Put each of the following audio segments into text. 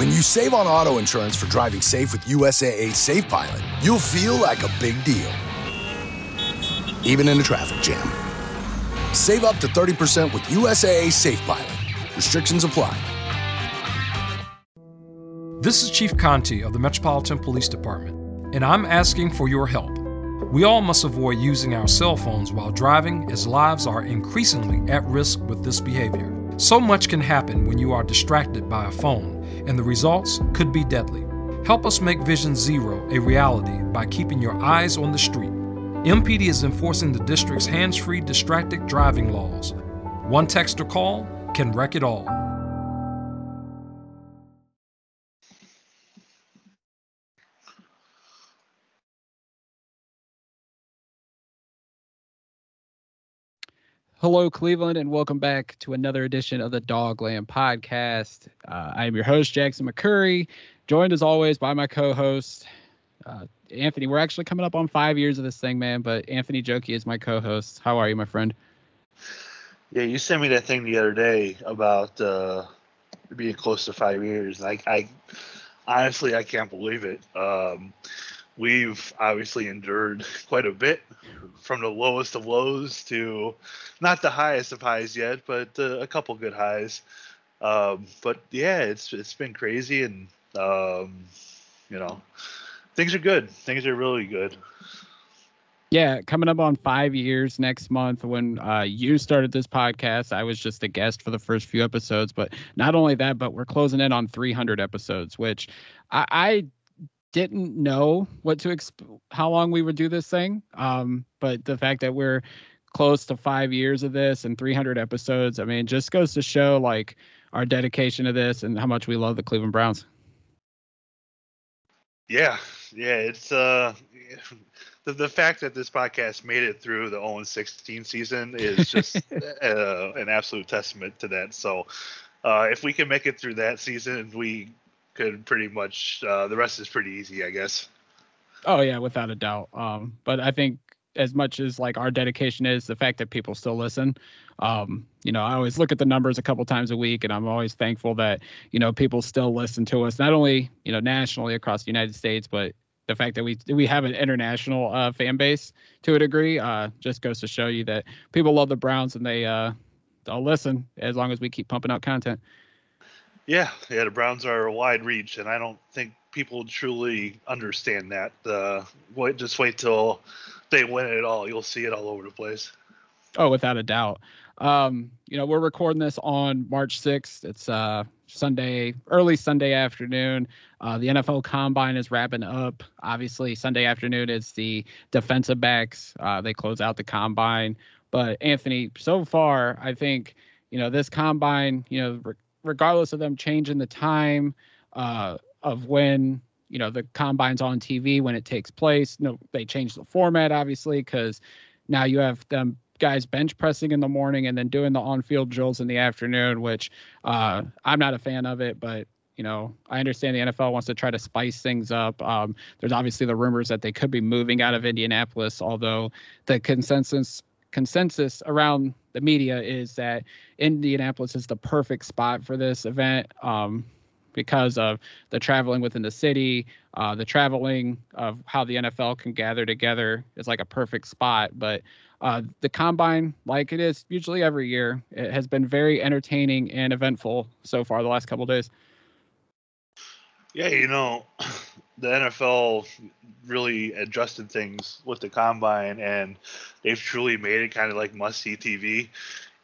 When you save on auto insurance for driving safe with USAA Safe Pilot, you'll feel like a big deal, even in a traffic jam. Save up to 30% with USAA Safe Pilot. Restrictions apply. This is Chief Contee of the Metropolitan Police Department, and I'm asking for your help. We all must avoid using our cell phones while driving, as lives are increasingly at risk with this behavior. So much can happen when you are distracted by a phone, and the results could be deadly. Help us make Vision Zero a reality by keeping your eyes on the street. MPD is enforcing the district's hands free distracted driving laws. One text or call can wreck it all. Hello, Cleveland, and welcome back to another edition of the Dogland Podcast. Uh, I am your host, Jackson McCurry, joined as always by my co host, uh, Anthony. We're actually coming up on five years of this thing, man, but Anthony Joki is my co host. How are you, my friend? Yeah, you sent me that thing the other day about uh, being close to five years. I, I honestly, I can't believe it. Um, we've obviously endured quite a bit from the lowest of lows to not the highest of highs yet, but uh, a couple good highs. Um, but yeah, it's it's been crazy, and um, you know, things are good. Things are really good. Yeah, coming up on five years next month. When uh, you started this podcast, I was just a guest for the first few episodes. But not only that, but we're closing in on 300 episodes, which I, I didn't know what to exp- how long we would do this thing. Um, but the fact that we're close to five years of this and 300 episodes, I mean, just goes to show like our dedication to this and how much we love the Cleveland Browns. Yeah, yeah, it's uh, the the fact that this podcast made it through the 0 16 season is just uh, an absolute testament to that. So, uh, if we can make it through that season, we could pretty much uh, the rest is pretty easy, I guess. Oh yeah, without a doubt. Um, but I think as much as like our dedication is the fact that people still listen um, you know i always look at the numbers a couple times a week and i'm always thankful that you know people still listen to us not only you know nationally across the united states but the fact that we we have an international uh, fan base to a degree uh, just goes to show you that people love the browns and they uh, they'll listen as long as we keep pumping out content yeah, yeah, the Browns are a wide reach, and I don't think people truly understand that. Uh, wait, just wait till they win it all. You'll see it all over the place. Oh, without a doubt. Um, you know, we're recording this on March 6th. It's uh, Sunday, early Sunday afternoon. Uh, the NFL Combine is wrapping up. Obviously, Sunday afternoon is the defensive backs. Uh, they close out the Combine. But Anthony, so far, I think you know this Combine. You know, regardless of them changing the time uh, of when you know the combine's on TV when it takes place. No, they changed the format obviously because now you have them guys bench pressing in the morning and then doing the on-field drills in the afternoon, which uh, I'm not a fan of it, but you know, I understand the NFL wants to try to spice things up. Um, there's obviously the rumors that they could be moving out of Indianapolis, although the consensus consensus around the media is that Indianapolis is the perfect spot for this event um, because of the traveling within the city, uh, the traveling of how the NFL can gather together is like a perfect spot. But uh, the combine, like it is usually every year, it has been very entertaining and eventful so far the last couple days. Yeah, you know, the NFL really adjusted things with the combine, and they've truly made it kind of like must see TV.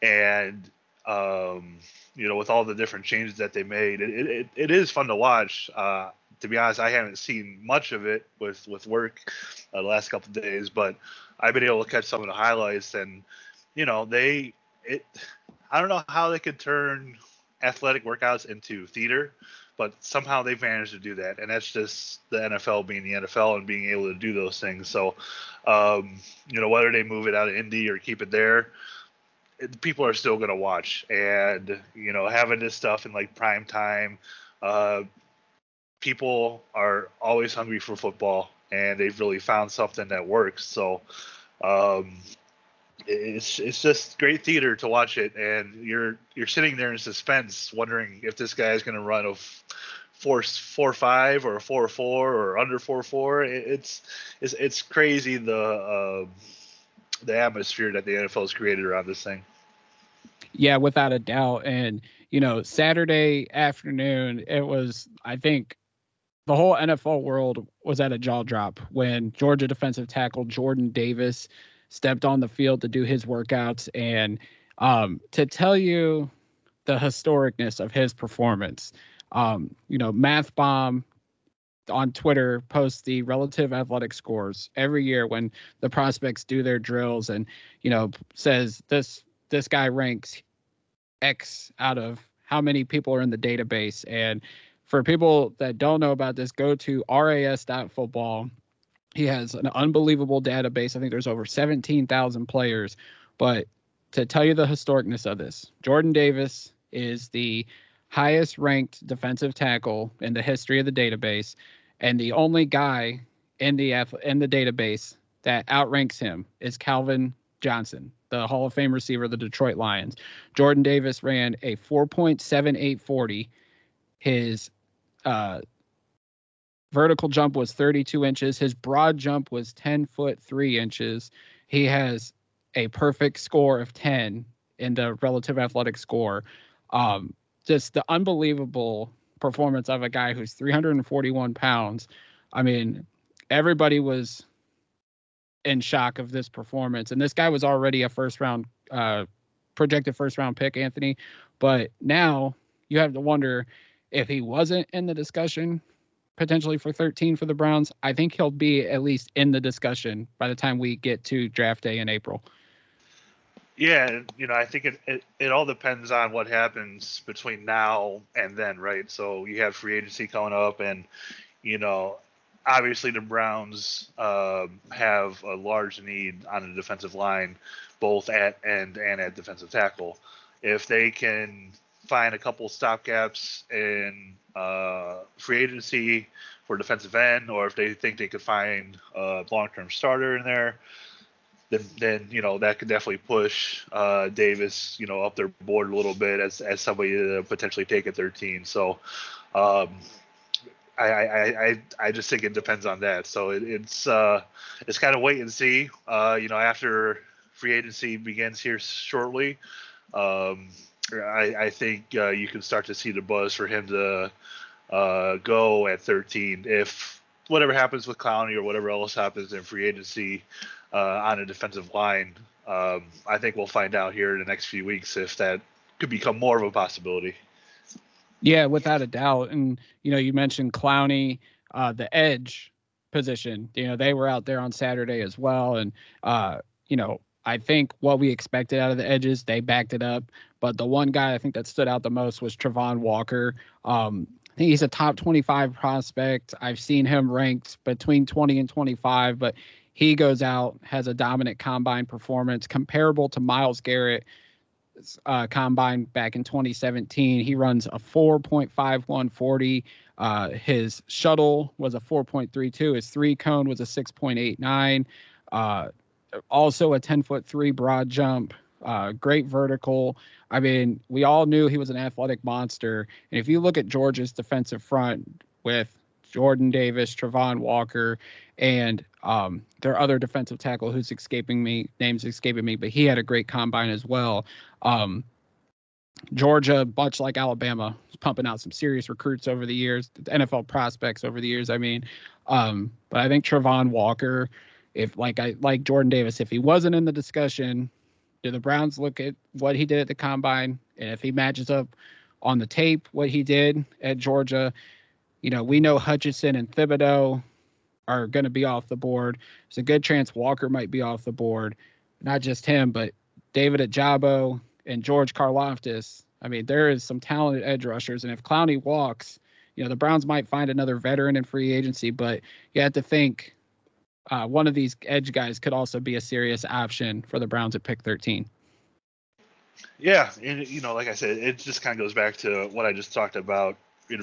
And um, you know, with all the different changes that they made, it, it, it is fun to watch. Uh, to be honest, I haven't seen much of it with with work uh, the last couple days, but I've been able to catch some of the highlights, and you know, they it. I don't know how they could turn athletic workouts into theater but somehow they've managed to do that, and that's just the NFL being the NFL and being able to do those things. So, um, you know, whether they move it out of Indy or keep it there, it, people are still going to watch. And you know, having this stuff in like prime time, uh, people are always hungry for football, and they've really found something that works. So, um, it's it's just great theater to watch it, and you're you're sitting there in suspense, wondering if this guy is going to run a four four five or a four four or under four four. it's it's it's crazy the uh, the atmosphere that the NFL has created around this thing. Yeah, without a doubt. And you know, Saturday afternoon, it was I think the whole NFL world was at a jaw drop when Georgia defensive tackle Jordan Davis stepped on the field to do his workouts and um, to tell you the historicness of his performance. Um, you know, Math Bomb on Twitter posts the relative athletic scores every year when the prospects do their drills and you know says this this guy ranks X out of how many people are in the database and for people that don't know about this go to ras.football he has an unbelievable database i think there's over 17,000 players but to tell you the historicness of this jordan davis is the highest ranked defensive tackle in the history of the database, and the only guy in the in the database that outranks him is Calvin Johnson, the Hall of Fame receiver of the Detroit Lions. Jordan Davis ran a 4.7840. His uh, vertical jump was 32 inches. His broad jump was 10 foot 3 inches. He has a perfect score of 10 in the relative athletic score. Um, just the unbelievable performance of a guy who's 341 pounds. I mean, everybody was in shock of this performance, and this guy was already a first round, uh, projected first round pick, Anthony. But now you have to wonder if he wasn't in the discussion potentially for 13 for the Browns. I think he'll be at least in the discussion by the time we get to draft day in April. Yeah, you know, I think it, it, it all depends on what happens between now and then, right? So you have free agency coming up, and you know, obviously the Browns uh, have a large need on the defensive line, both at end and at defensive tackle. If they can find a couple stopgaps in uh, free agency for defensive end, or if they think they could find a long-term starter in there, then then you know that could definitely push uh, Davis you know up their board a little bit as as somebody to potentially take at 13. So um, I, I I I just think it depends on that. So it, it's uh, it's kind of wait and see. Uh, you know after free agency begins here shortly. Um, I, I think uh, you can start to see the buzz for him to uh, go at 13 if whatever happens with Clowney or whatever else happens in free agency uh, on a defensive line. Um, I think we'll find out here in the next few weeks if that could become more of a possibility. Yeah, without a doubt. And you know, you mentioned Clowney, uh, the edge position. You know, they were out there on Saturday as well, and uh, you know, I think what we expected out of the edges, they backed it up. But the one guy I think that stood out the most was Travon Walker. Um, I think he's a top 25 prospect. I've seen him ranked between 20 and 25, but he goes out, has a dominant combine performance comparable to Myles Garrett. Uh, combine back in 2017. He runs a 4.5140. Uh, his shuttle was a 4.32. His three cone was a 6.89. Uh, also a 10 foot three broad jump. Uh, great vertical. I mean, we all knew he was an athletic monster. And if you look at Georgia's defensive front with Jordan Davis, Travon Walker, and um, their other defensive tackle who's escaping me, names escaping me, but he had a great combine as well. Um, Georgia, much like Alabama, is pumping out some serious recruits over the years, NFL prospects over the years. I mean, um, but I think Travon Walker, if like I like Jordan Davis, if he wasn't in the discussion, do the Browns look at what he did at the combine, and if he matches up on the tape what he did at Georgia, you know, we know Hutchinson and Thibodeaux are going to be off the board. There's a good chance Walker might be off the board. Not just him, but David Ojabo and George Karlaftis. I mean, there is some talented edge rushers, and if Clowney walks, you know, the Browns might find another veteran in free agency, but you have to think uh, one of these edge guys could also be a serious option for the Browns at pick 13. Yeah, and you know, like I said, it just kind of goes back to what I just talked about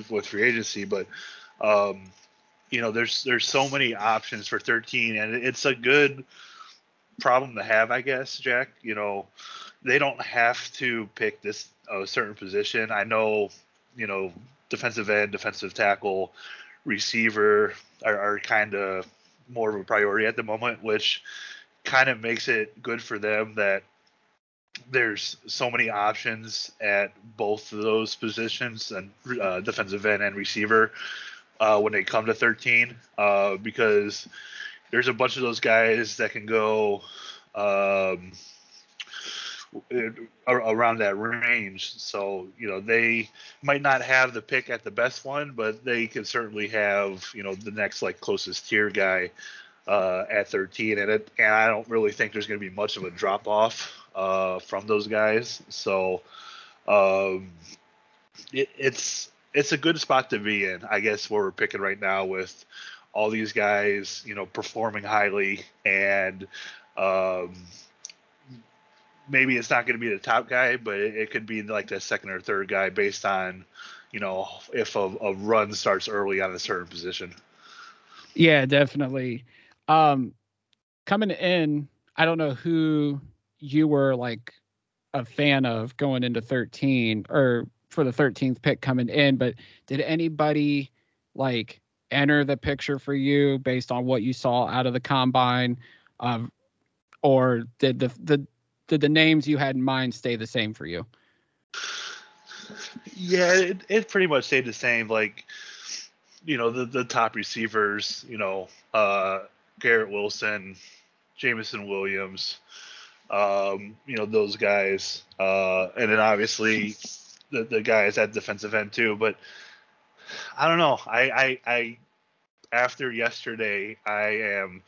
with free agency, but um, you know, there's there's so many options for 13, and it's a good problem to have, I guess, Jack. You know, they don't have to pick this a certain position. I know, you know, defensive end, defensive tackle, receiver are, are kind of more of a priority at the moment, which kind of makes it good for them that there's so many options at both of those positions and uh, defensive end and receiver uh, when they come to 13 uh, because there's a bunch of those guys that can go um, around that range. So, you know, they might not have the pick at the best one, but they can certainly have, you know, the next like closest tier guy uh, at 13. And it, and I don't really think there's going to be much of a drop off uh, from those guys. So, um, it, it's, it's a good spot to be in, I guess, where we're picking right now with all these guys, you know, performing highly and, um, maybe it's not going to be the top guy, but it, it, could be like the second or third guy based on, you know, if a, a, run starts early on a certain position. Yeah, definitely. Um, coming in, I don't know who you were like a fan of going into 13 or for the 13th pick coming in, but did anybody like enter the picture for you based on what you saw out of the combine? Um, or did the the did the names you had in mind stay the same for you? Yeah, it, it pretty much stayed the same. Like, you know, the the top receivers, you know, uh, Garrett Wilson, Jameson Williams, um, you know, those guys, uh, and then obviously the the guys at defensive end too. But I don't know. I I, I after yesterday, I am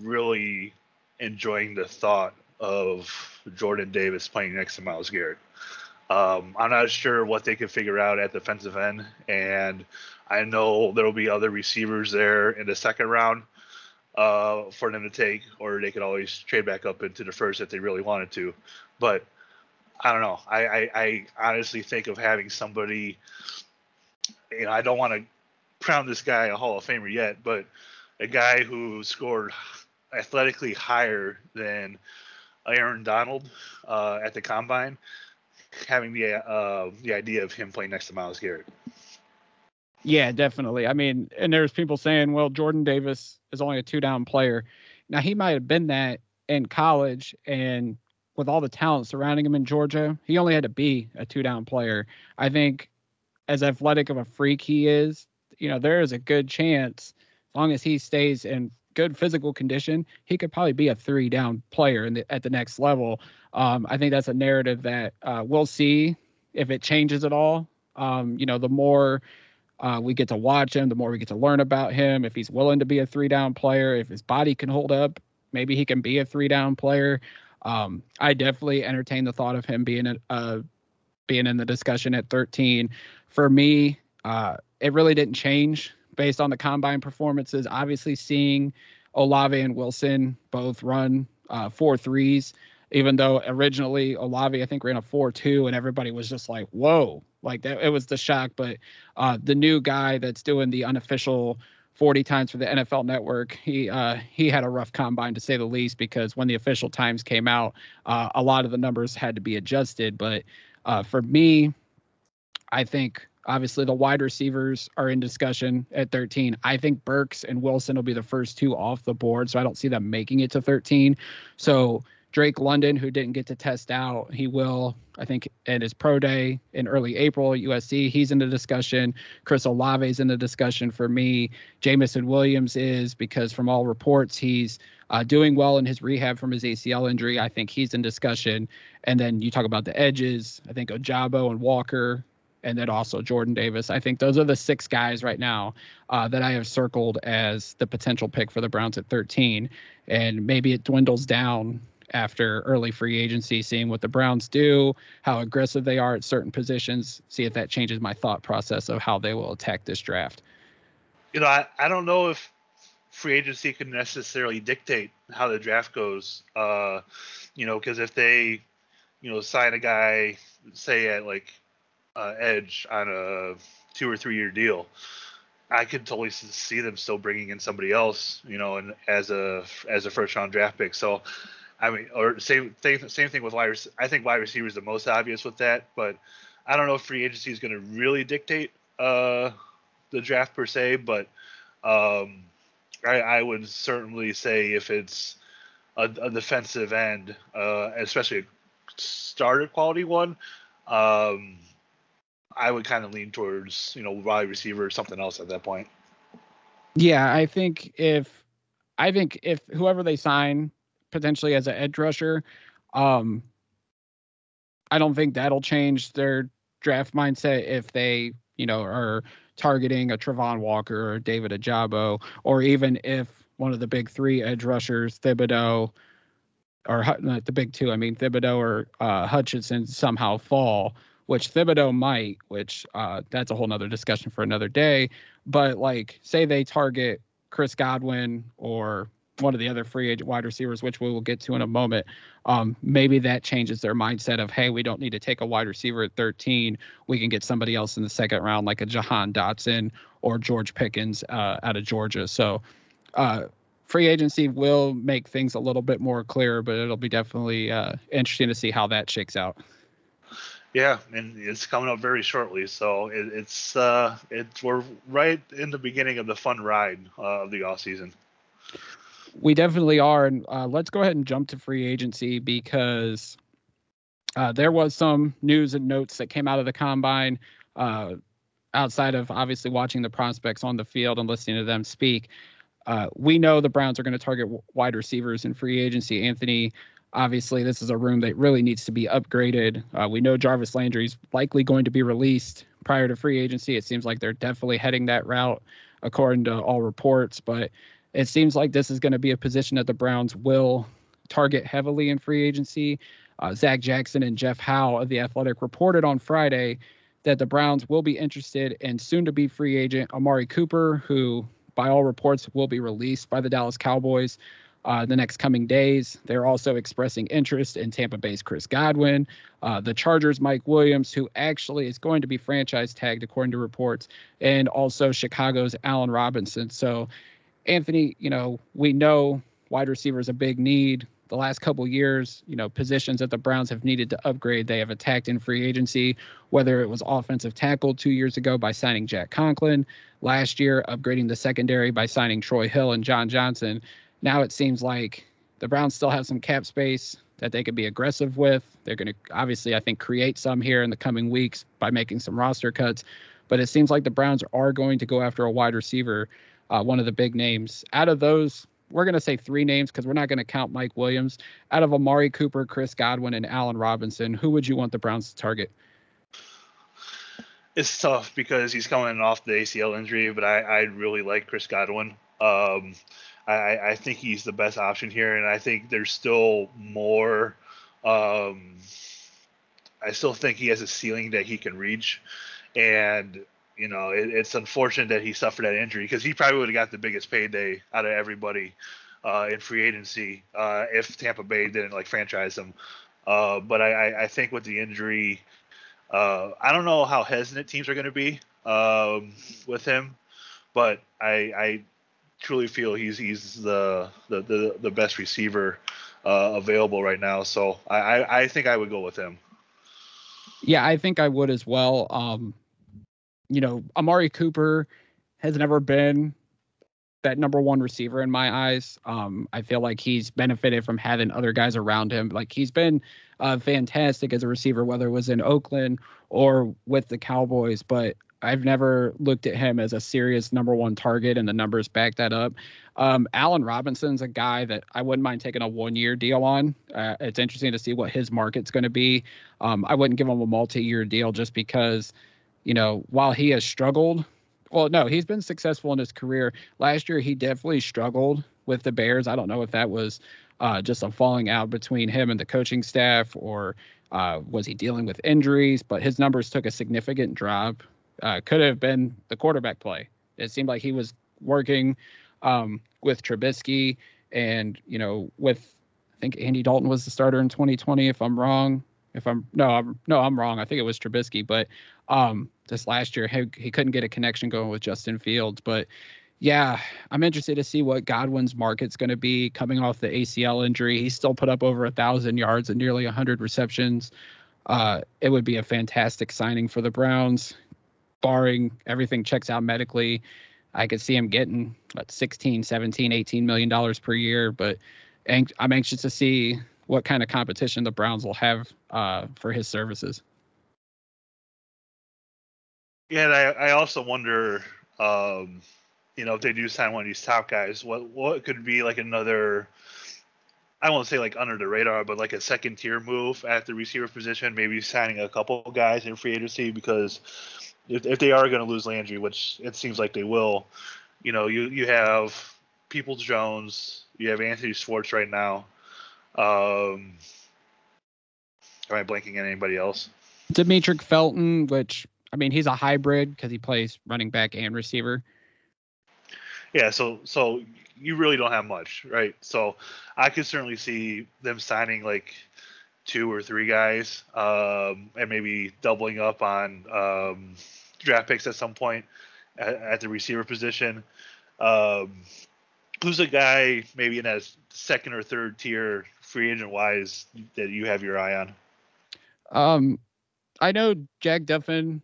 really enjoying the thought of Jordan Davis playing next to Myles Garrett. Um, I'm not sure what they can figure out at defensive end, and I know there will be other receivers there in the second round uh, for them to take, or they could always trade back up into the first if they really wanted to. But I don't know. I, I, I honestly think of having somebody. You know, I don't want to crown this guy a Hall of Famer yet, but a guy who scored athletically higher than Aaron Donald uh, at the combine, having the uh, the idea of him playing next to Myles Garrett. Yeah, definitely. I mean, and there's people saying, well, Jordan Davis is only a two down player. Now he might have been that in college and with all the talent surrounding him in Georgia, he only had to be a two down player. I think as athletic of a freak he is, you know, there is a good chance as long as he stays in good physical condition, he could probably be a three down player the, at the next level. Um, I think that's a narrative that uh, we'll see if it changes at all. Um, you know, the more uh, we get to watch him, the more we get to learn about him. If he's willing to be a three down player, if his body can hold up, maybe he can be a three down player. Um, I definitely entertain the thought of him being a, uh, being in the discussion at 13. For me, uh, it really didn't change based on the combine performances. Obviously, seeing Olave and Wilson both run uh, four threes, even though originally Olave I think ran a four two, and everybody was just like, "Whoa!" Like that, it was the shock. But uh, the new guy that's doing the unofficial 40 times for the NFL Network. He uh, he had a rough combine to say the least because when the official times came out, uh, a lot of the numbers had to be adjusted. But uh, for me, I think Obviously, the wide receivers are in discussion at 13. I think Burks and Wilson will be the first two off the board, so I don't see them making it to 13. So Drake London, who didn't get to test out, he will, I think, at his pro day in early April USC. He's in the discussion. Chris Olave is in the discussion for me. Jameson Williams is because from all reports he's uh, doing well in his rehab from his ACL injury. I think he's in discussion. And then you talk about the edges. I think Ojabo and Walker and then also Jordan Davis. I think those are the six guys right now uh, that I have circled as the potential pick for the Browns at 13. And maybe it dwindles down after early free agency, seeing what the Browns do, how aggressive they are at certain positions, see if that changes my thought process of how they will attack this draft. You know, I, I don't know if free agency can necessarily dictate how the draft goes. Uh, you know, because if they, you know, sign a guy, say at like uh, edge on a two or three year deal, I could totally see them still bringing in somebody else, you know, and as a as a first round draft pick. So, I mean, or same thing same thing with wide. I think wide receiver is the most obvious with that, but I don't know if free agency is going to really dictate uh, the draft per se, but um, I, I would certainly say if it's a, a defensive end, uh, especially a starter quality one, um, I would kind of lean towards you know wide receiver or something else at that point. Yeah, I think if I think if whoever they sign potentially as an edge rusher, um, I don't think that'll change their draft mindset if they you know are targeting a Travon Walker or David Ojabo, or even if one of the big three edge rushers, Thibodeaux, or the big two, I mean Thibodeaux or uh, Hutchinson somehow fall, which Thibodeaux might, which uh, that's a whole nother discussion for another day. But like, say they target Chris Godwin or one of the other free agent wide receivers, which we will get to in a moment, um, maybe that changes their mindset of, hey, we don't need to take a wide receiver at 13. We can get somebody else in the second round, like a Jahan Dotson or George Pickens uh, out of Georgia. So, uh, free agency will make things a little bit more clear, but it'll be definitely uh, interesting to see how that shakes out. Yeah, and it's coming up very shortly, so it, it's uh, it's we're right in the beginning of the fun ride uh, of the off season. We definitely are, and uh, let's go ahead and jump to free agency because uh, there was some news and notes that came out of the combine. Uh, outside of obviously watching the prospects on the field and listening to them speak, uh, we know the Browns are going to target wide receivers in free agency. Anthony, obviously, this is a room that really needs to be upgraded. Uh, we know Jarvis Landry is likely going to be released prior to free agency. It seems like they're definitely heading that route, according to all reports. But it seems like this is going to be a position that the Browns will target heavily in free agency. Uh, Zac Jackson and Jeff Howe of The Athletic reported on Friday that the Browns will be interested in soon to be free agent Amari Cooper, who by all reports, will be released by the Dallas Cowboys uh, the next coming days. They're also expressing interest in Tampa Bay's Chris Godwin, uh, the Chargers' Mike Williams, who actually is going to be franchise tagged according to reports, and also Chicago's Allen Robinson. So, Anthony, you know, we know wide receiver is a big need the last couple years, you know, positions that the Browns have needed to upgrade, they have attacked in free agency, whether it was offensive tackle two years ago by signing Jack Conklin, last year upgrading the secondary by signing Troy Hill and John Johnson. Now it seems like the Browns still have some cap space that they could be aggressive with. They're going to obviously, I think, create some here in the coming weeks by making some roster cuts. But it seems like the Browns are going to go after a wide receiver, uh, one of the big names. Out of those we're going to say three names because we're not going to count Mike Williams. Out of Amari Cooper, Chris Godwin, and Allen Robinson, who would you want the Browns to target? It's tough because he's coming off the ACL injury, but I, I really like Chris Godwin. Um, I, I think he's the best option here, and I think there's still more. Um, I still think he has a ceiling that he can reach, and you know, it, it's unfortunate that he suffered that injury because he probably would have got the biggest payday out of everybody uh, in free agency uh, if Tampa Bay didn't like franchise him. Uh, but I, I, think with the injury, uh, I don't know how hesitant teams are going to be um, with him, but I, I, truly feel he's he's the the, the, the best receiver uh, available right now. So I, I think I would go with him. Yeah, I think I would as well. Um, you know, Amari Cooper has never been that number one receiver in my eyes. Um, I feel like he's benefited from having other guys around him. Like he's been uh, fantastic as a receiver, whether it was in Oakland or with the Cowboys. But I've never looked at him as a serious number one target, and the numbers back that up. Um, Allen Robinson's a guy that I wouldn't mind taking a one year deal on. Uh, it's interesting to see what his market's going to be. Um, I wouldn't give him a multi year deal just because you know, while he has struggled, well, no, he's been successful in his career. Last year, he definitely struggled with the Bears. I don't know if that was uh, just a falling out between him and the coaching staff, or uh, was he dealing with injuries? But his numbers took a significant drop. Uh, could have been the quarterback play. It seemed like he was working um, with Trubisky, and you know, with I think Andy Dalton was the starter in 2020, if I'm wrong if I'm no, I'm no, I'm wrong. I think it was Trubisky, but um, this last year he, he couldn't get a connection going with Justin Fields. But yeah, I'm interested to see what Godwin's market's going to be coming off the ACL injury. He still put up over a thousand yards and nearly hundred receptions. Uh, it would be a fantastic signing for the Browns. Barring everything checks out medically, I could see him getting what 16, 17, 18 million dollars per year. But I'm anxious to see what kind of competition the Browns will have uh, for his services. Yeah, I, I also wonder, um, you know, if they do sign one of these top guys, what what could be like another I won't say like under the radar, but like a second tier move at the receiver position, maybe signing a couple guys in free agency because if, if they are going to lose Landry, which it seems like they will, you know, you you have Peoples Jones, you have Anthony Schwartz right now. Um, am I blanking on anybody else? Demetric Felton, which I mean, he's a hybrid because he plays running back and receiver. Yeah, so so you really don't have much, right? So I could certainly see them signing like two or three guys, um, and maybe doubling up on um, draft picks at some point at, at the receiver position. Um, who's a guy maybe in that second or third tier free agent wise that you have your eye on? Um, I know Jack Duffin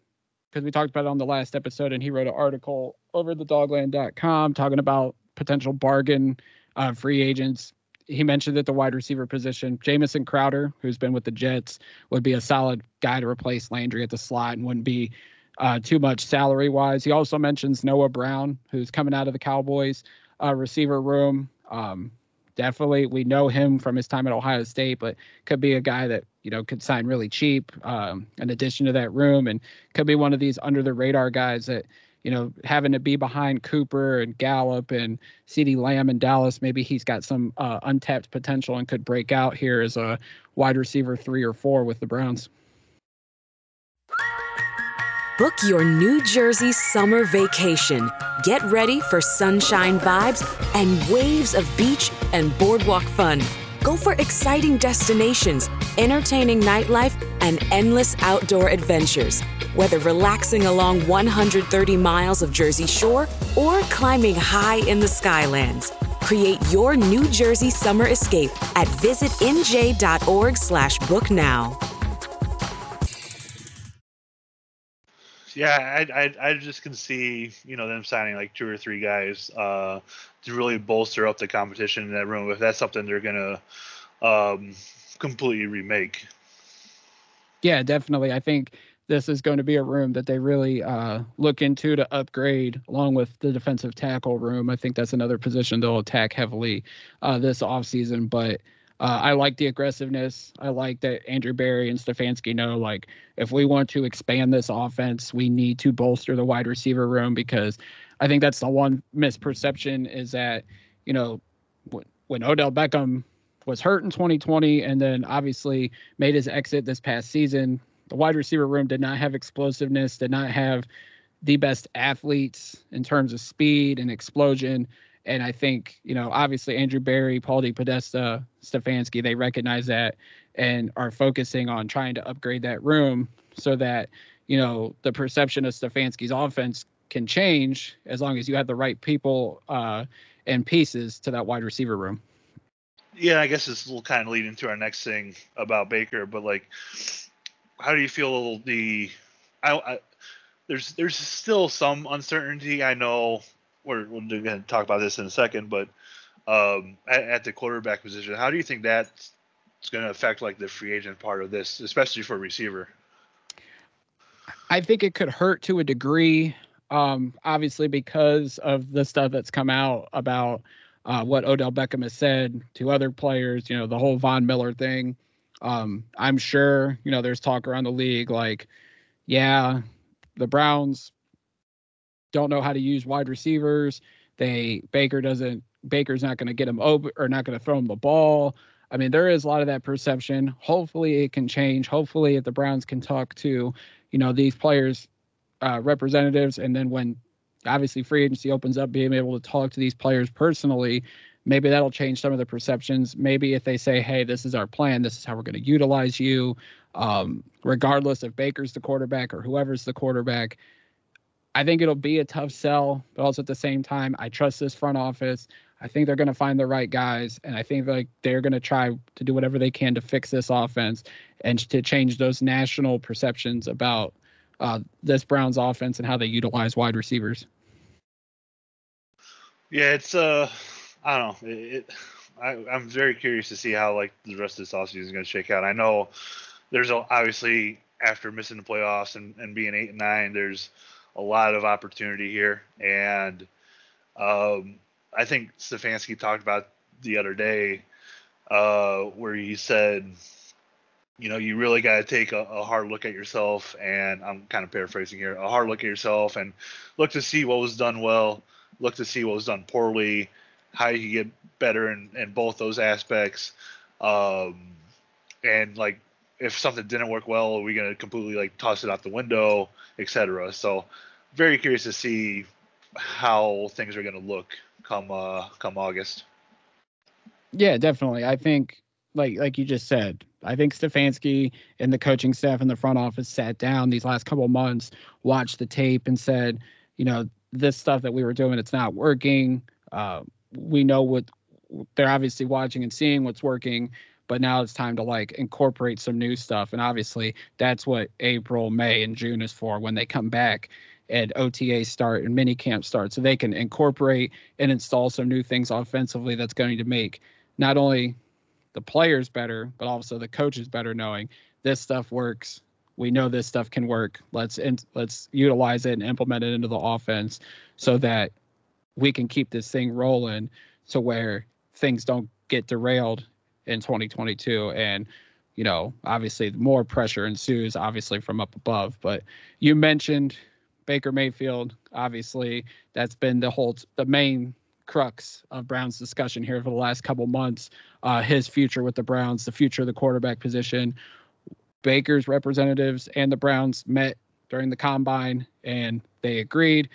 because we talked about it on the last episode, and he wrote an article over the dogland.com talking about potential bargain uh, free agents. He mentioned that the wide receiver position, Jamison Crowder, who's been with the Jets, would be a solid guy to replace Landry at the slot and wouldn't be uh, too much salary wise. He also mentions Noah Brown, who's coming out of the Cowboys uh, receiver room. Um, definitely, we know him from his time at Ohio State, but could be a guy that you know could sign really cheap um, in addition to that room, and could be one of these under the radar guys that you know, having to be behind Cooper and Gallup and CeeDee Lamb in Dallas, maybe he's got some uh, untapped potential and could break out here as a wide receiver three or four with the Browns. Book your New Jersey summer vacation. Get ready for sunshine vibes and waves of beach and boardwalk fun. Go for exciting destinations, entertaining nightlife, and endless outdoor adventures whether relaxing along 130 miles of Jersey Shore or climbing high in the Skylands. Create your New Jersey summer escape at visitnj.org slash book now. Yeah, I, I, I just can see you know them signing like two or three guys uh, to really bolster up the competition in that room. If that's something they're gonna um, completely remake. Yeah, definitely. I think this is going to be a room that they really uh, look into to upgrade along with the defensive tackle room. I think that's another position they'll attack heavily uh, this offseason. But uh, I like the aggressiveness. I like that Andrew Berry and Stefanski know like if we want to expand this offense, we need to bolster the wide receiver room because I think that's the one misperception is that, you know, when, Odell Beckham was hurt in 2020 and then obviously made his exit this past season the wide receiver room did not have explosiveness, did not have the best athletes in terms of speed and explosion. And I think, you know, obviously Andrew Berry, Paul DePodesta, Stefanski, they recognize that and are focusing on trying to upgrade that room so that, you know, the perception of Stefanski's offense can change as long as you have the right people uh, and pieces to that wide receiver room. Yeah, I guess this will kind of lead into our next thing about Baker, but like how do you feel the I, I, there's there's still some uncertainty. I know we're, we're going to talk about this in a second, but um, at, at, the quarterback position, how do you think that's going to affect like the free agent part of this, especially for receiver? I think it could hurt to a degree, um, obviously because of the stuff that's come out about uh, what Odell Beckham has said to other players. You know, the whole Von Miller thing. Um, I'm sure, you know, there's talk around the league like, yeah, the Browns don't know how to use wide receivers. They Baker doesn't Baker's not going to get him open or not going to throw him the ball. I mean, there is a lot of that perception. Hopefully, it can change. Hopefully, if the Browns can talk to, you know, these players' uh, representatives, and then when obviously free agency opens up, being able to talk to these players personally, maybe that'll change some of the perceptions. Maybe if they say, hey, this is our plan, this is how we're going to utilize you, um, regardless if Baker's the quarterback or whoever's the quarterback. I think it'll be a tough sell, but also at the same time, I trust this front office. I think they're going to find the right guys, and I think like they're going to try to do whatever they can to fix this offense and to change those national perceptions about uh, this Browns offense and how they utilize wide receivers. Yeah, it's uh, I don't know. It, it I, am very curious to see how like the rest of this offseason is going to shake out. I know there's a, obviously after missing the playoffs and, and being eight and nine, there's a lot of opportunity here, and um, I think Stefanski talked about the other day uh, where he said, you know, you really got to take a, a, hard look at yourself, and I'm kind of paraphrasing here, a hard look at yourself, and look to see what was done well, look to see what was done poorly, how you can get better in, in both those aspects, um, and like if something didn't work well, are we gonna completely like toss it out the window, etc. So, very curious to see how things are gonna look come uh come August. Yeah, definitely. I think like like you just said, I think Stefanski and the coaching staff in the front office sat down these last couple months, watched the tape, and said, you know, this stuff that we were doing, it's not working. Uh, we know what they're obviously watching and seeing what's working, but now it's time to like incorporate some new stuff. And obviously, that's what April, May, and June is for when they come back and OTA start and mini camp start, so they can incorporate and install some new things offensively that's going to make not only the players better, but also the coaches better, knowing this stuff works. We know this stuff can work. Let's in, let's utilize it and implement it into the offense so that we can keep this thing rolling to where things don't get derailed in 2022 and you know obviously more pressure ensues obviously from up above but you mentioned baker mayfield obviously that's been the whole the main crux of brown's discussion here for the last couple months uh, his future with the browns the future of the quarterback position baker's representatives and the browns met during the combine and they agreed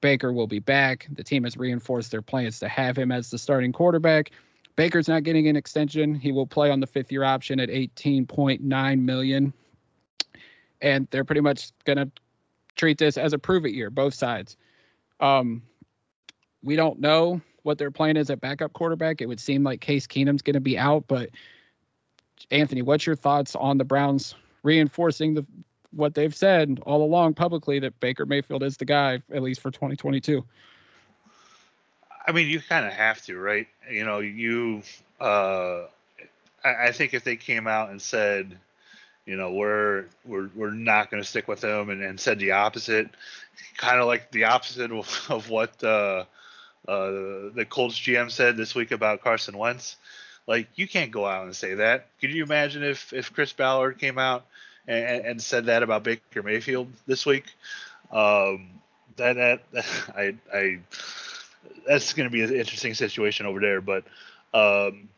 baker will be back the team has reinforced their plans to have him as the starting quarterback Baker's not getting an extension. He will play on the fifth year option at 18.9 million. And they're pretty much going to treat this as a prove it year, both sides. Um, we don't know what their plan is at backup quarterback. It would seem like Case Keenum's going to be out, but Anthony, what's your thoughts on the Browns reinforcing the what they've said all along publicly that Baker Mayfield is the guy at least for 2022? I mean, you kind of have to, right? You know, you. Uh, I, I think if they came out and said, you know, we're we're we're not going to stick with him, and, and said the opposite, kind of like the opposite of, of what uh, uh, the Colts GM said this week about Carson Wentz. Like, you can't go out and say that. Could you imagine if if Chris Ballard came out and, and said that about Baker Mayfield this week? Um, that that I I that's going to be an interesting situation over there. But um,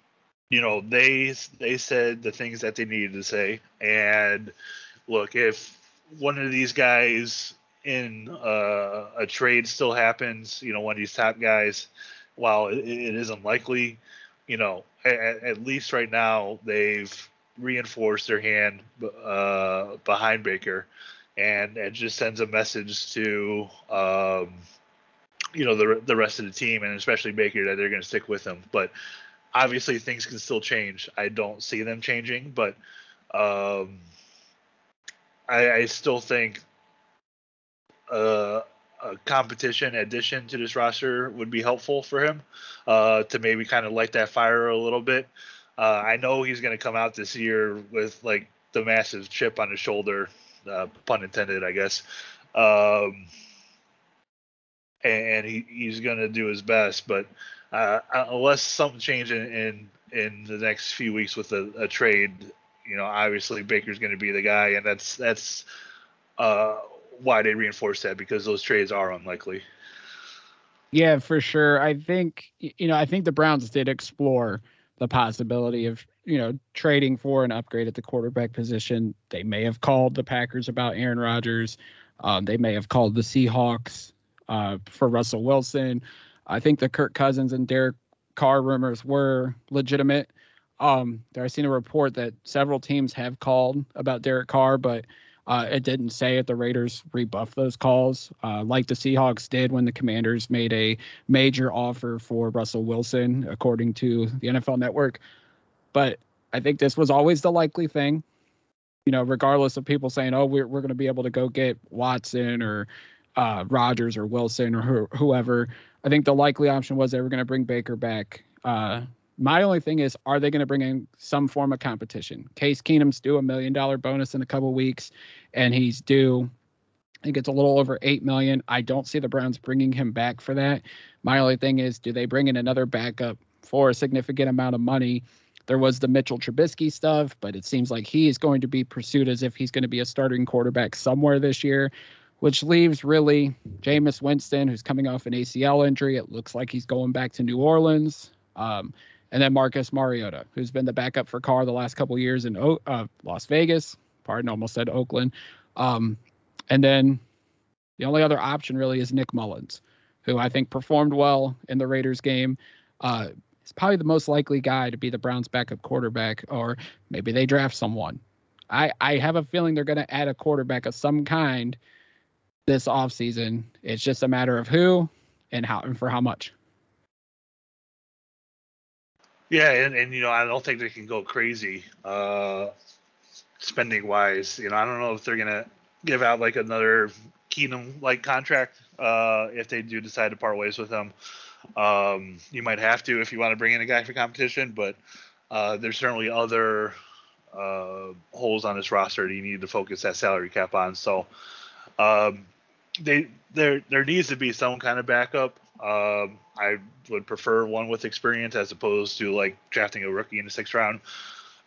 you know, they they said the things that they needed to say. And look, if one of these guys in uh, a trade still happens, you know, one of these top guys, while it, it is unlikely, you know, at, at, least right now they've reinforced their hand uh, behind Baker, and it just sends a message to. Um, you know the the rest of the team and especially Baker that they're going to stick with him. But obviously things can still change. I don't see them changing, but um, I, I still think uh, a competition addition to this roster would be helpful for him uh, to maybe kind of light that fire a little bit. Uh, I know he's going to come out this year with like the massive chip on his shoulder, uh, pun intended, I guess. Um, and he, he's going to do his best. But uh, unless something changes in, in, in the next few weeks with a, a trade, you know, obviously Baker's going to be the guy, and that's that's uh, why they reinforce that because those trades are unlikely. Yeah, for sure. I think you know, I think the Browns did explore the possibility of you know trading for an upgrade at the quarterback position. They may have called the Packers about Aaron Rodgers. Um, they may have called the Seahawks uh, for Russell Wilson. I think the Kirk Cousins and Derek Carr rumors were legitimate. Um, there I seen a report that several teams have called about Derek Carr, but uh, it didn't say if the Raiders rebuffed those calls, uh, like the Seahawks did when the Commanders made a major offer for Russell Wilson, according to the NFL Network. But I think this was always the likely thing. you know, regardless of people saying, "Oh, we're we're going to be able to go get Watson or uh, Rodgers or Wilson or wh- whoever," I think the likely option was they were going to bring Baker back. Uh, my only thing is, are they going to bring in some form of competition? Case Keenum's due a million dollar bonus in a couple weeks, and he's due. I think it's a little over eight million. I don't see the Browns bringing him back for that. My only thing is, do they bring in another backup for a significant amount of money? There was the Mitchell Trubisky stuff, but it seems like he is going to be pursued as if he's going to be a starting quarterback somewhere this year, which leaves really Jameis Winston, who's coming off an ACL injury. It looks like he's going back to New Orleans. Um, and then Marcus Mariota, who's been the backup for Carr the last couple years in uh, Las Vegas. Pardon, almost said Oakland. Um, and then the only other option really is Nick Mullens, who I think performed well in the Raiders game. Uh, probably the most likely guy to be the Browns' backup quarterback, or maybe they draft someone. I, I have a feeling they're going to add a quarterback of some kind this offseason. It's just a matter of who and how and for how much. Yeah, and, and you know, I don't think they can go crazy uh spending wise. You know, I don't know if they're gonna give out like another Keenum like contract uh if they do decide to part ways with him. Um you might have to if you want to bring in a guy for competition, but uh there's certainly other uh holes on this roster that you need to focus that salary cap on. So um they there there needs to be some kind of backup. Um, I would prefer one with experience as opposed to like drafting a rookie in the sixth round,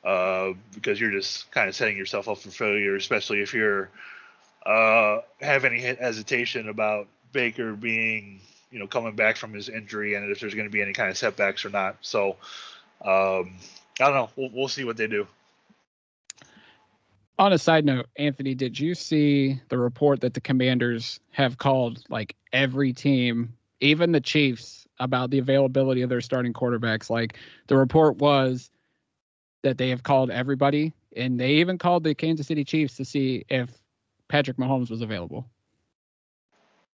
uh, because you're just kind of setting yourself up for failure, especially if you're uh, have any hesitation about Baker being, you know, coming back from his injury and if there's going to be any kind of setbacks or not. So, um, I don't know. We'll, we'll see what they do. On a side note, Anthony, did you see the report that the Commanders have called like every team, even the Chiefs, about the availability of their starting quarterbacks? Like the report was that they have called everybody, and they even called the Kansas City Chiefs to see if Patrick Mahomes was available.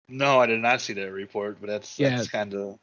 No, I did not see that report, but that's Yeah. that's kind of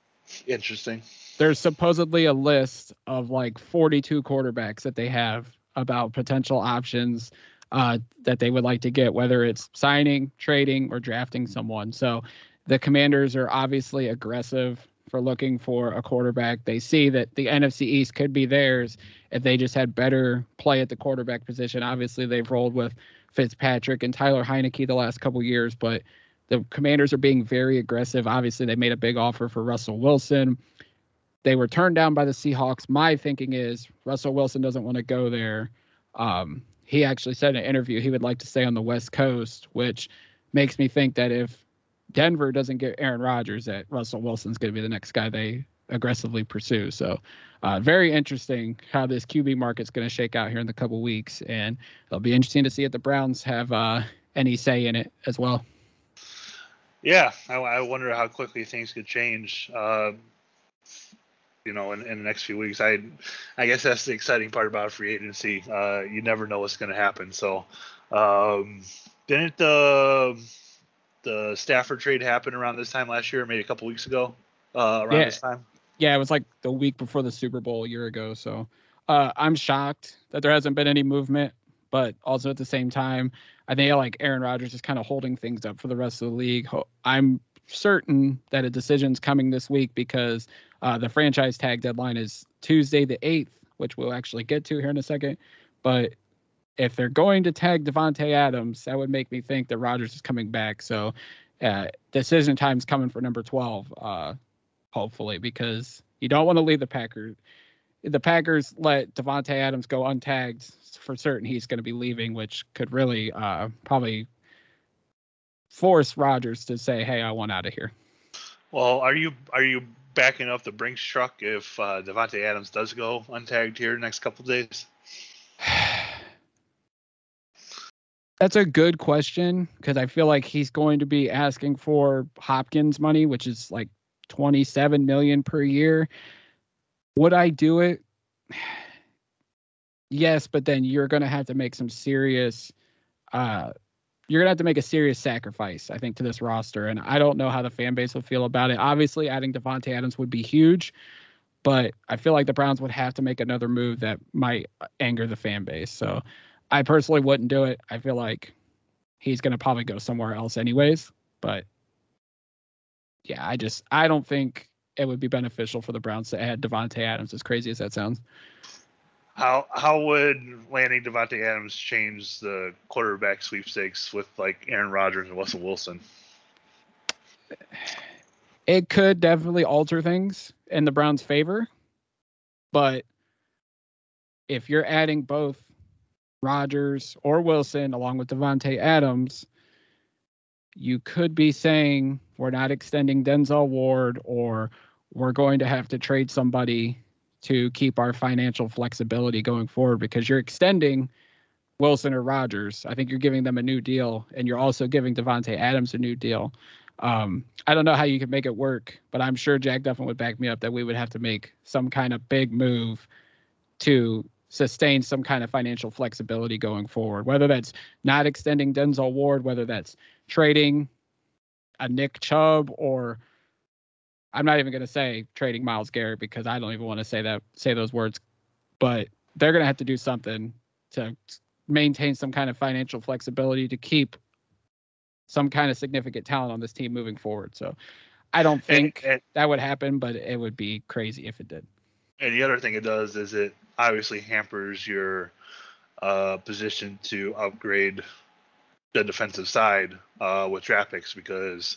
interesting. There's supposedly a list of like 42 quarterbacks that they have about potential options uh, that they would like to get, whether it's signing, trading, or drafting someone. So the Commanders are obviously aggressive for looking for a quarterback. They see that the NFC East could be theirs if they just had better play at the quarterback position. Obviously, they've rolled with Fitzpatrick and Taylor Heinicke the last couple years, but the Commanders are being very aggressive. Obviously, they made a big offer for Russell Wilson. They were turned down by the Seahawks. My thinking is Russell Wilson doesn't want to go there. Um, he actually said in an interview he would like to stay on the West Coast, which makes me think that if Denver doesn't get Aaron Rodgers, that Russell Wilson's going to be the next guy they aggressively pursue. So, uh, very interesting how this QB market's going to shake out here in the couple weeks, and it'll be interesting to see if the Browns have uh, any say in it as well. Yeah, I, I wonder how quickly things could change. Uh, you know, in, in the next few weeks. I, I guess that's the exciting part about free agency. Uh, you never know what's going to happen. So, um, didn't the the Stafford trade happened around this time last year, maybe a couple weeks ago? Uh, around Yeah. this time. Yeah, it was like the week before the Super Bowl a year ago. So uh, I'm shocked that there hasn't been any movement, but also at the same time, I think like Aaron Rodgers is kind of holding things up for the rest of the league. I'm certain that a decision's coming this week because uh, the franchise tag deadline is Tuesday the 8th, which we'll actually get to here in a second. But if they're going to tag Davante Adams, that would make me think that Rodgers is coming back. So uh, decision time's coming for number 12. Uh, hopefully, because you don't want to leave the Packers. The Packers let Davante Adams go untagged for certain. He's going to be leaving, which could really uh, probably force Rodgers to say, "Hey, I want out of here." Well, are you are you backing up the Brinks truck if uh, Davante Adams does go untagged here next couple days? That's a good question because I feel like he's going to be asking for Hopkins money, which is like 27 million per year. Would I do it? Yes, but then you're going to have to make some serious uh you're going to have to make a serious sacrifice, I think, to this roster. And I don't know how the fan base will feel about it. Obviously, adding Davante Adams would be huge, but I feel like the Browns would have to make another move that might anger the fan base. So I personally wouldn't do it. I feel like he's going to probably go somewhere else anyways. But yeah, I just I don't think it would be beneficial for the Browns to add Davante Adams. As crazy as that sounds. How how would landing Davante Adams change the quarterback sweepstakes with like Aaron Rodgers and Russell Wilson? It could definitely alter things in the Browns' favor, but if you're adding both Rodgers or Wilson along with Davante Adams, you could be saying we're not extending Denzel Ward or we're going to have to trade somebody to keep our financial flexibility going forward because you're extending Wilson or Rodgers. I think you're giving them a new deal and you're also giving Davante Adams a new deal. Um, I don't know how you could make it work, but I'm sure Jack Duffin would back me up that we would have to make some kind of big move to sustain some kind of financial flexibility going forward, whether that's not extending Denzel Ward, whether that's trading a Nick Chubb or I'm not even going to say trading Myles Garrett because I don't even want to say that say those words, but they're going to have to do something to maintain some kind of financial flexibility to keep some kind of significant talent on this team moving forward. So I don't think and, and, that would happen, but it would be crazy if it did. And the other thing it does is it obviously hampers your uh, position to upgrade the defensive side uh, with draft picks because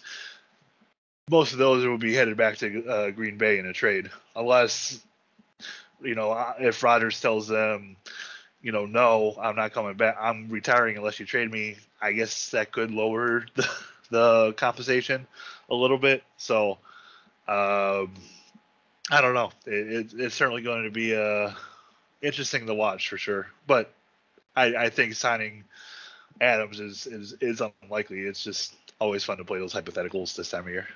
most of those will be headed back to uh, Green Bay in a trade, unless you know if Rodgers tells them, you know, no, I'm not coming back. I'm retiring unless you trade me. I guess that could lower the, the compensation a little bit. So um, I don't know. It, it, it's certainly going to be uh, interesting to watch for sure. But I, I think signing Adams is, is is unlikely. It's just always fun to play those hypotheticals this time of year.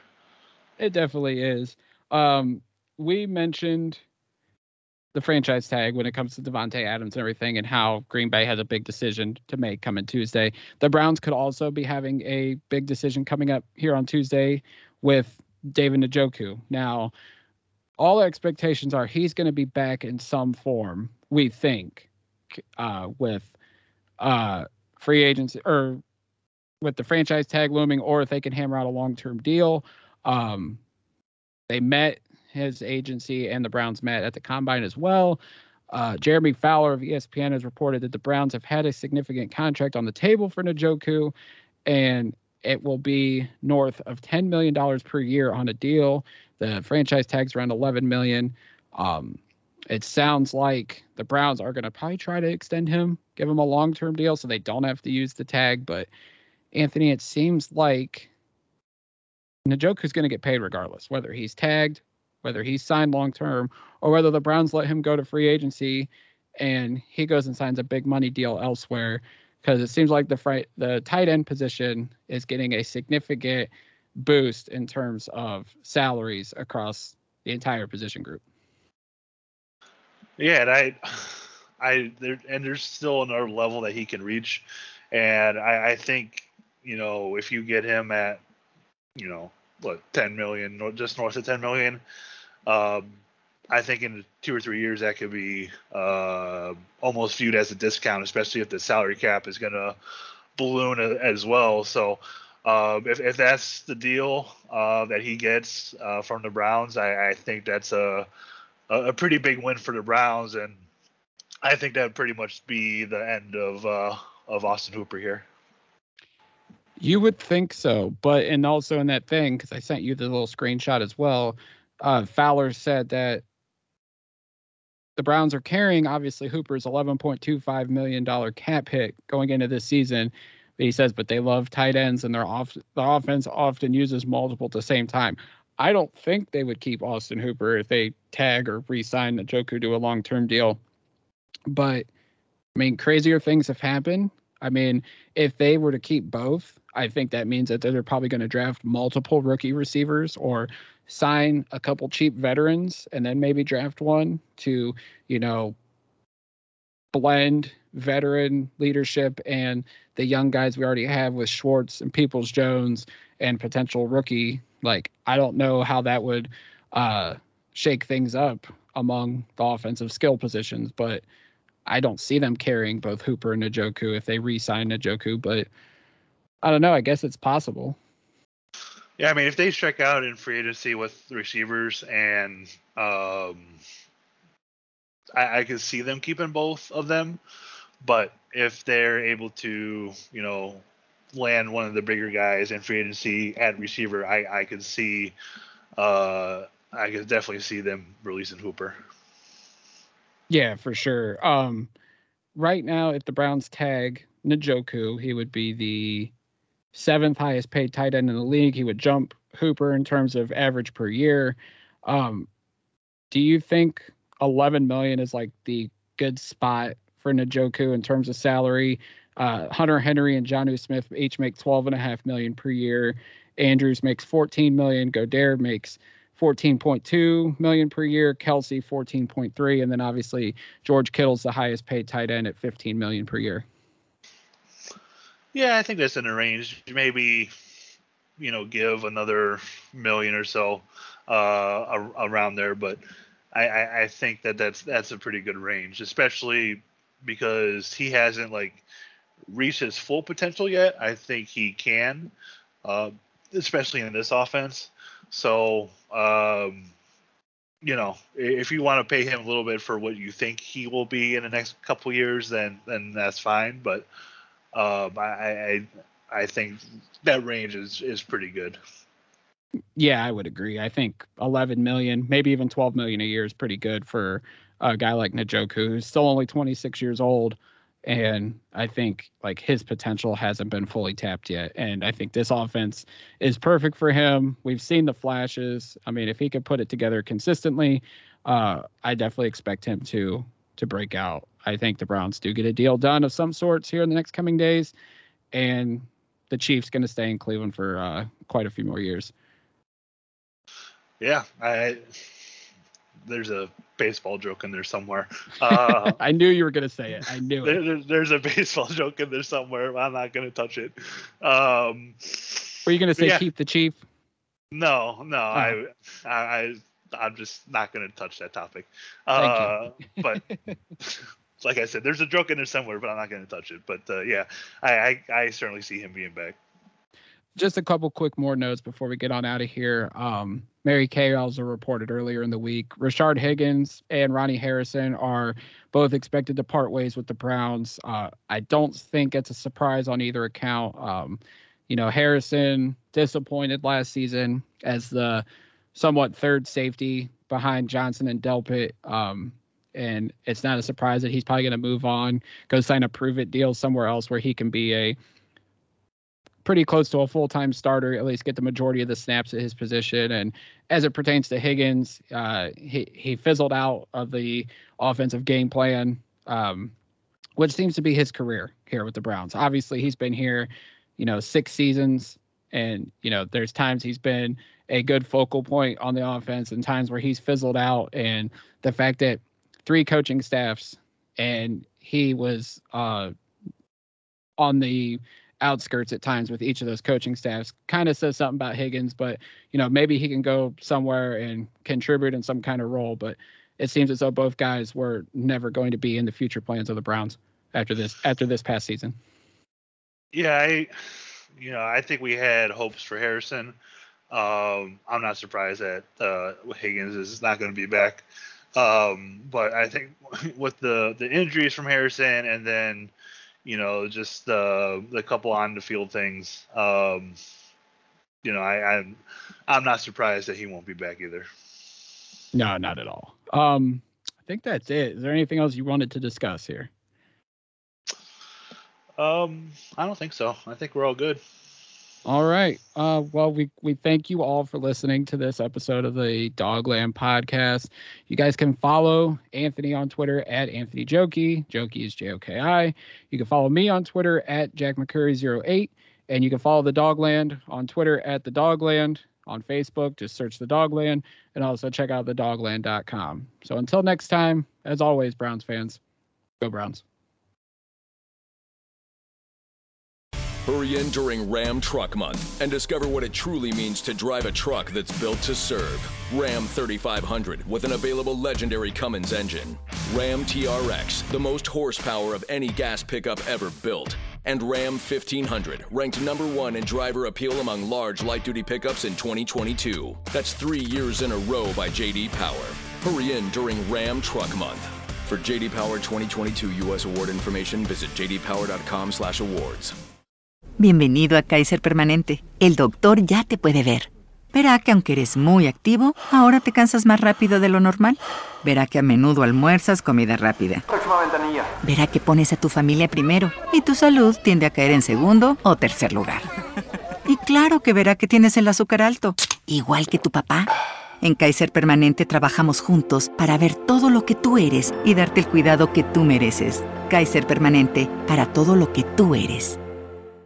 It definitely is. Um, we mentioned the franchise tag when it comes to Davante Adams and everything, and how Green Bay has a big decision to make coming Tuesday. The Browns could also be having a big decision coming up here on Tuesday with David Njoku. Now, all expectations are he's going to be back in some form. We think uh, with uh, free agency or with the franchise tag looming, or if they can hammer out a long term deal. Um, they met his agency and the Browns met at the combine as well. Uh, Jeremy Fowler of ESPN has reported that the Browns have had a significant contract on the table for Njoku, and it will be north of $10 million per year on a deal. The franchise tag's around 11 million. Um, it sounds like the Browns are going to probably try to extend him, give him a long-term deal, so they don't have to use the tag. But Anthony, it seems like Njoku's going to get paid regardless, whether he's tagged, whether he's signed long-term, or whether the Browns let him go to free agency and he goes and signs a big money deal elsewhere. Because it seems like the fr- the tight end position is getting a significant boost in terms of salaries across the entire position group. Yeah, and I, I there and there's still another level that he can reach, and I, I think you know if you get him at, you know what 10 million, just north of 10 million, um, I think in two or three years that could be uh, almost viewed as a discount, especially if the salary cap is going to balloon as well. So uh, if, if that's the deal uh, that he gets uh, from the Browns, I, I think that's a a pretty big win for the Browns, and I think that would pretty much be the end of uh, of Austin Hooper here. You would think so, but and also in that thing because I sent you the little screenshot as well. Uh, Fowler said that the Browns are carrying obviously Hooper's 11.25 million dollar cap hit going into this season, he says, but they love tight ends and their off the offense often uses multiple at the same time. I don't think they would keep Austin Hooper if they tag or re-sign Njoku to a long-term deal. But I mean, crazier things have happened. I mean, if they were to keep both, I think that means that they're probably going to draft multiple rookie receivers or sign a couple cheap veterans and then maybe draft one to, you know, blend veteran leadership and the young guys we already have with Schwartz and Peoples Jones and potential rookie. Like, I don't know how that would uh, shake things up among the offensive skill positions, but I don't see them carrying both Hooper and Njoku if they re-sign Njoku, but I don't know. I guess it's possible. Yeah, I mean, if they strike out in free agency with receivers, and um, I, I could see them keeping both of them, but if they're able to, you know, land one of the bigger guys in free agency at receiver, I I could see, uh, I could definitely see them releasing Hooper. Yeah, for sure. Um, right now, if the Browns tag Njoku, he would be the seventh highest paid tight end in the league. He would jump Hooper in terms of average per year. Um, do you think 11 million is like the good spot for Njoku in terms of salary? Uh, Hunter Henry and Jonnu Smith each make 12 and a half million per year. Andrews makes 14 million. Goedert makes 14.2 million per year. Kelce 14.3, and then obviously George Kittle's the highest paid tight end at 15 million per year. Yeah, I think that's in the range. Maybe, you know, give another million or so uh, around there, but I, I, I think that that's that's a pretty good range, especially because he hasn't like reached his full potential yet. I think he can, uh, especially in this offense. So, um, you know, if you want to pay him a little bit for what you think he will be in the next couple years, then then that's fine. But um, I, I I think that range is is pretty good. Yeah, I would agree. I think 11 million, maybe even 12 million a year is pretty good for a guy like Njoku, who's still only 26 years old. And I think like his potential hasn't been fully tapped yet. And I think this offense is perfect for him. We've seen the flashes. I mean, if he could put it together consistently, uh, I definitely expect him to to break out. I think the Browns do get a deal done of some sorts here in the next coming days, and the Chiefs going to stay in Cleveland for uh, quite a few more years. Yeah, I there's a baseball joke in there somewhere. Uh, I knew you were going to say it. I knew there, it. There's a baseball joke in there somewhere. I'm not going to touch it. Um, were you going to say yeah. keep the chief? No, no. Oh. I, I, I'm just not going to touch that topic. Uh, but like I said, there's a joke in there somewhere, but I'm not going to touch it. But uh, yeah, I, I, I certainly see him being back just a couple quick more notes before we get on out of here. Um, Mary Kay also reported earlier in the week. Rashard Higgins and Ronnie Harrison are both expected to part ways with the Browns. Uh, I don't think it's a surprise on either account. Um, you know, Harrison disappointed last season as the somewhat third safety behind Johnson and Delpit. Um, and it's not a surprise that he's probably going to move on, go sign a prove it deal somewhere else where he can be a pretty close to a full time starter, at least get the majority of the snaps at his position. And as it pertains to Higgins, uh, he he fizzled out of the offensive game plan, um, which seems to be his career here with the Browns. Obviously, he's been here, you know, six seasons, and you know, there's times he's been a good focal point on the offense, and times where he's fizzled out. And the fact that three coaching staffs and he was uh, on the outskirts at times with each of those coaching staffs kind of says something about Higgins, but you know, maybe he can go somewhere and contribute in some kind of role. But it seems as though both guys were never going to be in the future plans of the Browns after this after this past season. Yeah, I you know, I think we had hopes for Harrison. Um, I'm not surprised that uh, Higgins is not going to be back. Um, but I think with the the injuries from Harrison and then you know, just uh, the couple on the field things. Um, you know, I, I'm I'm not surprised that he won't be back either. No, not at all. Um, I think that's it. Is there anything else you wanted to discuss here? Um, I don't think so. I think we're all good. All right. Uh, well, we, we thank you all for listening to this episode of the Dogland podcast. You guys can follow Anthony on Twitter at Anthony Joki. Joki is J O K I. You can follow me on Twitter at Jack McCurry08. And you can follow the Dogland on Twitter at the Dogland. On Facebook, just search the Dogland and also check out the dogland.com. So until next time, as always, Browns fans, go Browns. Hurry in during Ram Truck Month and discover what it truly means to drive a truck that's built to serve. Ram 3500 with an available legendary Cummins engine. Ram TRX, the most horsepower of any gas pickup ever built, and Ram 1500, ranked number one in driver appeal among large light duty pickups in 2022. That's three years in a row by JD Power. Hurry in during Ram Truck Month. For JD Power 2022 U.S. award information, visit jdpower.com/awards. Bienvenido a Kaiser Permanente. El doctor ya te puede ver. Verá que aunque eres muy activo, ahora te cansas más rápido de lo normal. Verá que a menudo almuerzas comida rápida. Próxima ventanilla. Verá que pones a tu familia primero y tu salud tiende a caer en segundo o tercer lugar. Y claro que verá que tienes el azúcar alto, igual que tu papá. En Kaiser Permanente trabajamos juntos para ver todo lo que tú eres y darte el cuidado que tú mereces. Kaiser Permanente, para todo lo que tú eres.